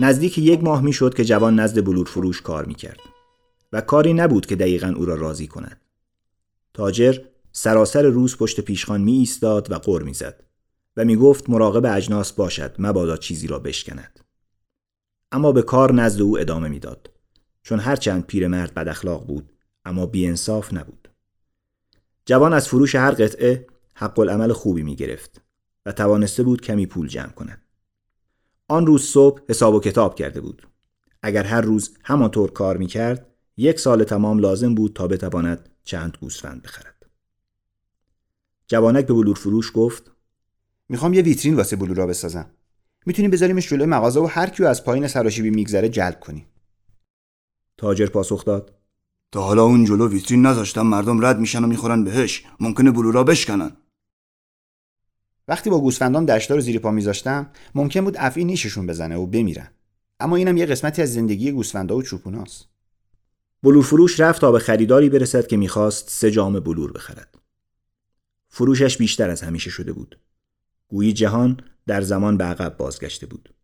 نزدیک یک ماه می‌شد که جوان نزد بلور فروش کار می‌کرد و کاری نبود که دقیقا او را راضی کند. تاجر سراسر روز پشت پیشخان می ایستاد و قر می‌زد و می گفت مراقب اجناس باشد مبادا چیزی را بشکند. اما به کار نزد او ادامه می‌داد چون هرچند پیرمرد بد اخلاق بود اما بیانصاف نبود. جوان از فروش هر قطعه حق العمل خوبی می گرفت و توانسته بود کمی پول جمع کند. آن روز صبح حساب و کتاب کرده بود. اگر هر روز همانطور کار می کرد یک سال تمام لازم بود تا بتواند چند گوسفند بخرد. جوانک به بلور فروش گفت می‌خوام یه ویترین واسه بلورا بسازم. می‌تونیم بذاریمش جلوی مغازه و هر کیو از پایین سراشیبی میگذره جلب کنیم. تاجر پاسخ داد تا حالا اون جلو ویترین نذاشتم مردم رد میشن و می‌خورن بهش ممکنه بلورا بشکنن وقتی با گوسفندام دشتا رو زیر پا میذاشتم ممکن بود افعی نیششون بزنه و بمیرن. اما اینم یه قسمتی از زندگی گوسفندا و چوپوناست. بلور فروش رفت تا به خریداری برسد که می‌خواست سه جام بلور بخرد. فروشش بیشتر از همیشه شده بود. گویی جهان در زمان به عقب بازگشته بود.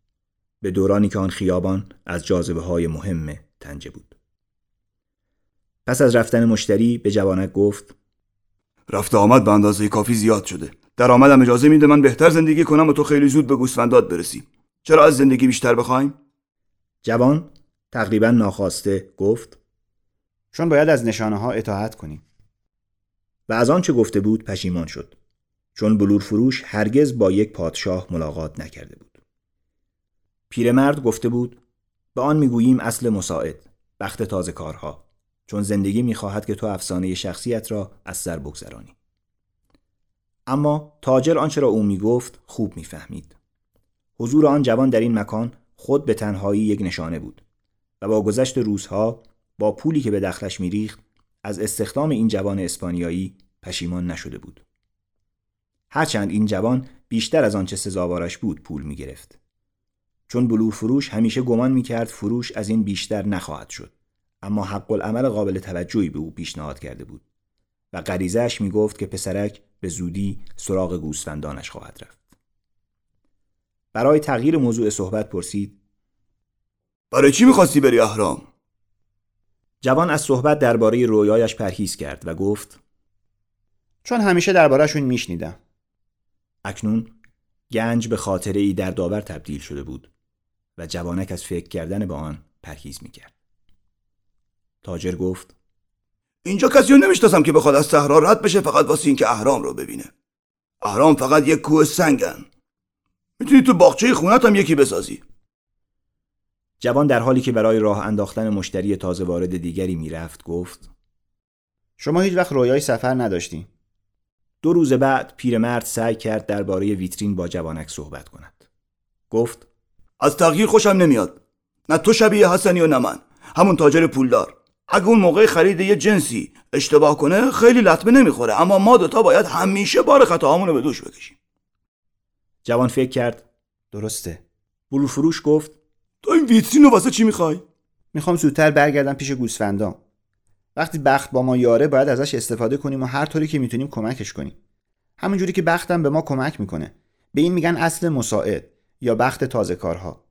به دورانی که آن خیابان از جاذبه های مهم تنجه بود. پس از رفتن مشتری به جوانک گفت رفت آمد به اندازه کافی زیاد شده. درآمدم اجازه میده من بهتر زندگی کنم و تو خیلی زود به گوسفندات برسی. چرا از زندگی بیشتر بخوایم؟ جوان تقریبا ناخواسته گفت چون باید از نشانه ها اطاعت کنیم. و از آنچه گفته بود پشیمان شد چون بلور فروش هرگز با یک پادشاه ملاقات نکرده بود. پیرمرد گفته بود به آن می‌گوییم اصل مساعد بخت تازه کارها چون زندگی می‌خواهد که تو افسانه شخصیت را از سر بگذرانی. اما تاجر آنچه را او می‌گفت خوب می‌فهمید حضور آن جوان در این مکان خود به تنهایی یک نشانه بود و با گذشت روزها با پولی که به دخلش میریخت از استخدام این جوان اسپانیایی پشیمان نشده بود هرچند این جوان بیشتر از آنچه سزاوارش بود پول می گرفت. چون بلور فروش همیشه گمان می کرد فروش از این بیشتر نخواهد شد اما حق العمل قابل توجهی به او پیشنهاد کرده بود و غریزهش می گفت که پسرک به زودی سراغ گوسفندانش خواهد رفت. برای تغییر موضوع صحبت پرسید برای چی می‌خواستی بری اهرام؟ جوان از صحبت درباره رویایش پرهیز کرد و گفت چون همیشه دربارهشون میشنیدم اکنون گنج به خاطره ای در داور تبدیل شده بود و جوانک از فکر کردن به آن پرهیز می‌کرد. تاجر گفت اینجا کسی رو نمی‌شناسم که بخواد از صحرا رد بشه فقط واسه اینکه اهرام رو ببینه. اهرام فقط یک کوه سنگن. می‌تونی تو باغچه خونت هم یکی بسازی. جوان در حالی که برای راه انداختن مشتری تازه وارد دیگری می‌رفت گفت شما هیچ وقت رویای سفر نداشتین. دو روز بعد پیرمرد سعی کرد درباره ویترین با جوانک صحبت کند. گفت از تغییر خوشم نمیاد. نه تو شبیه حسنی و نه من. همون تاجر پولدار. اگه اون موقع خرید یه جنسی اشتباه کنه خیلی لطمه نمی‌خوره. اما ما دوتا باید همیشه بار خطاهامونو به دوش بکشیم. جوان فکر کرد. درسته. بلور فروش گفت. تو این ویترین رو واسه چی می‌خوای؟ می‌خوام زودتر برگردم پیش گوسفندام. وقتی بخت با ما یاره باید ازش استفاده کنیم و هر طوری که می‌تونیم کمکش کنیم. همونجوری که بختم به ما کمک می‌کنه. به این میگن اصل مساعد یا بخت تازه کارها.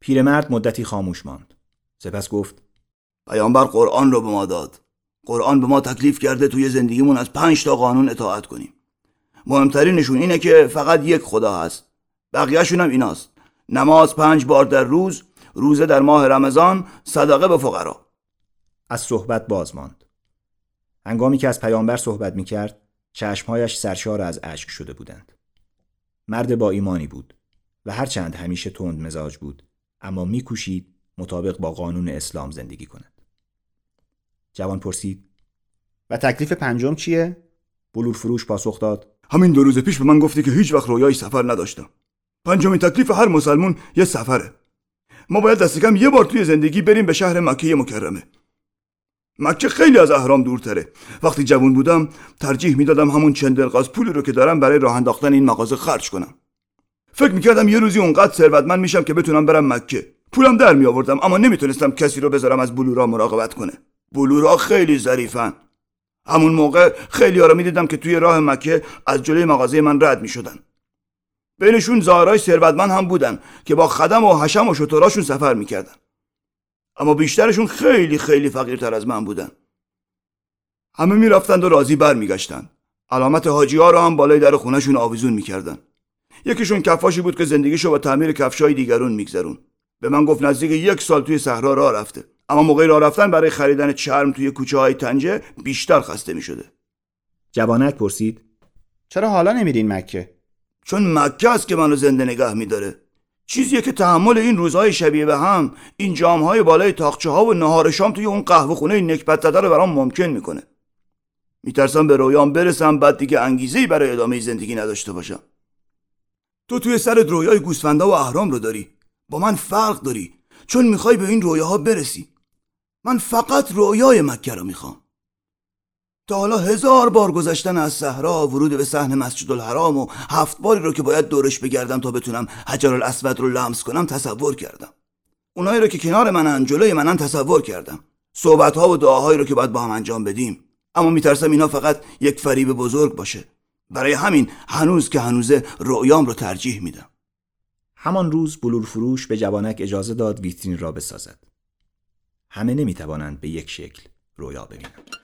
پیرمرد مدتی خاموش ماند. سپس گفت پیامبر قرآن رو به ما داد. قرآن به ما تکلیف کرده توی زندگیمون از پنج تا قانون اطاعت کنیم. مهمترینشون اینه که فقط یک خدا هست. بقیهشون هم ایناست. نماز پنج بار در روز روزه در ماه رمضان صدقه به فقرا. از صحبت باز ماند. هنگامی که از پیامبر صحبت می کرد چشمهایش سرشار از اشک شده بودند. مرد با ایمانی بود و هرچند همیشه تند مزاج بود اما میکوشید مطابق با قانون اسلام زندگی کند. جوان پرسید و تکلیف پنجم چیه؟ بلور فروش پاسخ داد. همین دو روز پیش به من گفتی که هیچ وقت رویای سفر نداشتم. پنجمین تکلیف هر مسلمون یه سفره. ما باید دست کم یه بار توی زندگی بریم به شهر مکه مکرمه. مکه خیلی از اهرام دورتره. وقتی جوون بودم ترجیح می‌دادم همون چند دلقاز پولی رو که دارم برای راه انداختن این مغازه خرج کنم. فکر می‌کردم یه روزی اونقدر ثروتمند میشم که بتونم برم مکه. پولم در می آوردم اما نمی‌تونستم کسی رو بذارم از بلورا مراقبت کنه. بلورا خیلی ظریفن. همون موقع خیلی ها می‌دیدم که توی راه مکه از جلوی مغازه من رد می‌شدن. بینشون زارای ثروتمند هم بودن که با خدم و حشم و شطوراشون سفر می‌کردن. اما بیشترشون خیلی خیلی فقیرتر از من بودن. همه می‌رفتند و راضی برمیگشتند علامت حاجی ها رو هم بالای در خونهشون آویزون می‌کردن. یکیشون کفاشی بود که زندگیشو با تعمیر کفشای دیگرون میگذرون. به من گفت نزدیک یک سال توی صحرا راه رفته. اما موقع راه رفتن برای خریدن چرم توی کوچه های تنجه بیشتر خسته می‌شده. جوانک پرسید چرا حالا نمیرین مکه؟ چون مکه است که منو زنده نگه میداره. چیزیه که تحمل این روزهای شبیه به هم این جامهای بالای تاخچه ها و نهار شام توی اون قهوه خونه نکبت زده رو برام ممکن می‌کنه. میترسم به رویام برسم بعد دیگه انگیزه برای ادامه زندگی نداشته باشم. تو توی سرت رویای گوسفندا و اهرام رو داری. با من فرق داری. چون می‌خوای به این رویاها برسی. من فقط رویای مکه رو می‌خوام. تا حالا هزار بار گذشتن از صحرا ورود به صحن مسجد الحرام و هفت باری رو که باید دورش بگردم تا بتونم حجر الاسود رو لمس کنم تصور کردم. اونایی رو که کنار منن جلوی منن تصور کردم. صحبت ها و دعاهایی رو که باید با هم انجام بدیم. اما میترسم اینا فقط یک فریب بزرگ باشه. برای همین هنوز که هنوزه رؤیام رو ترجیح میدم. همان روز بلور فروش به جوانک اجازه داد ویترین را بسازد. همه نمی‌توانند به یک شکل رویا ببینند.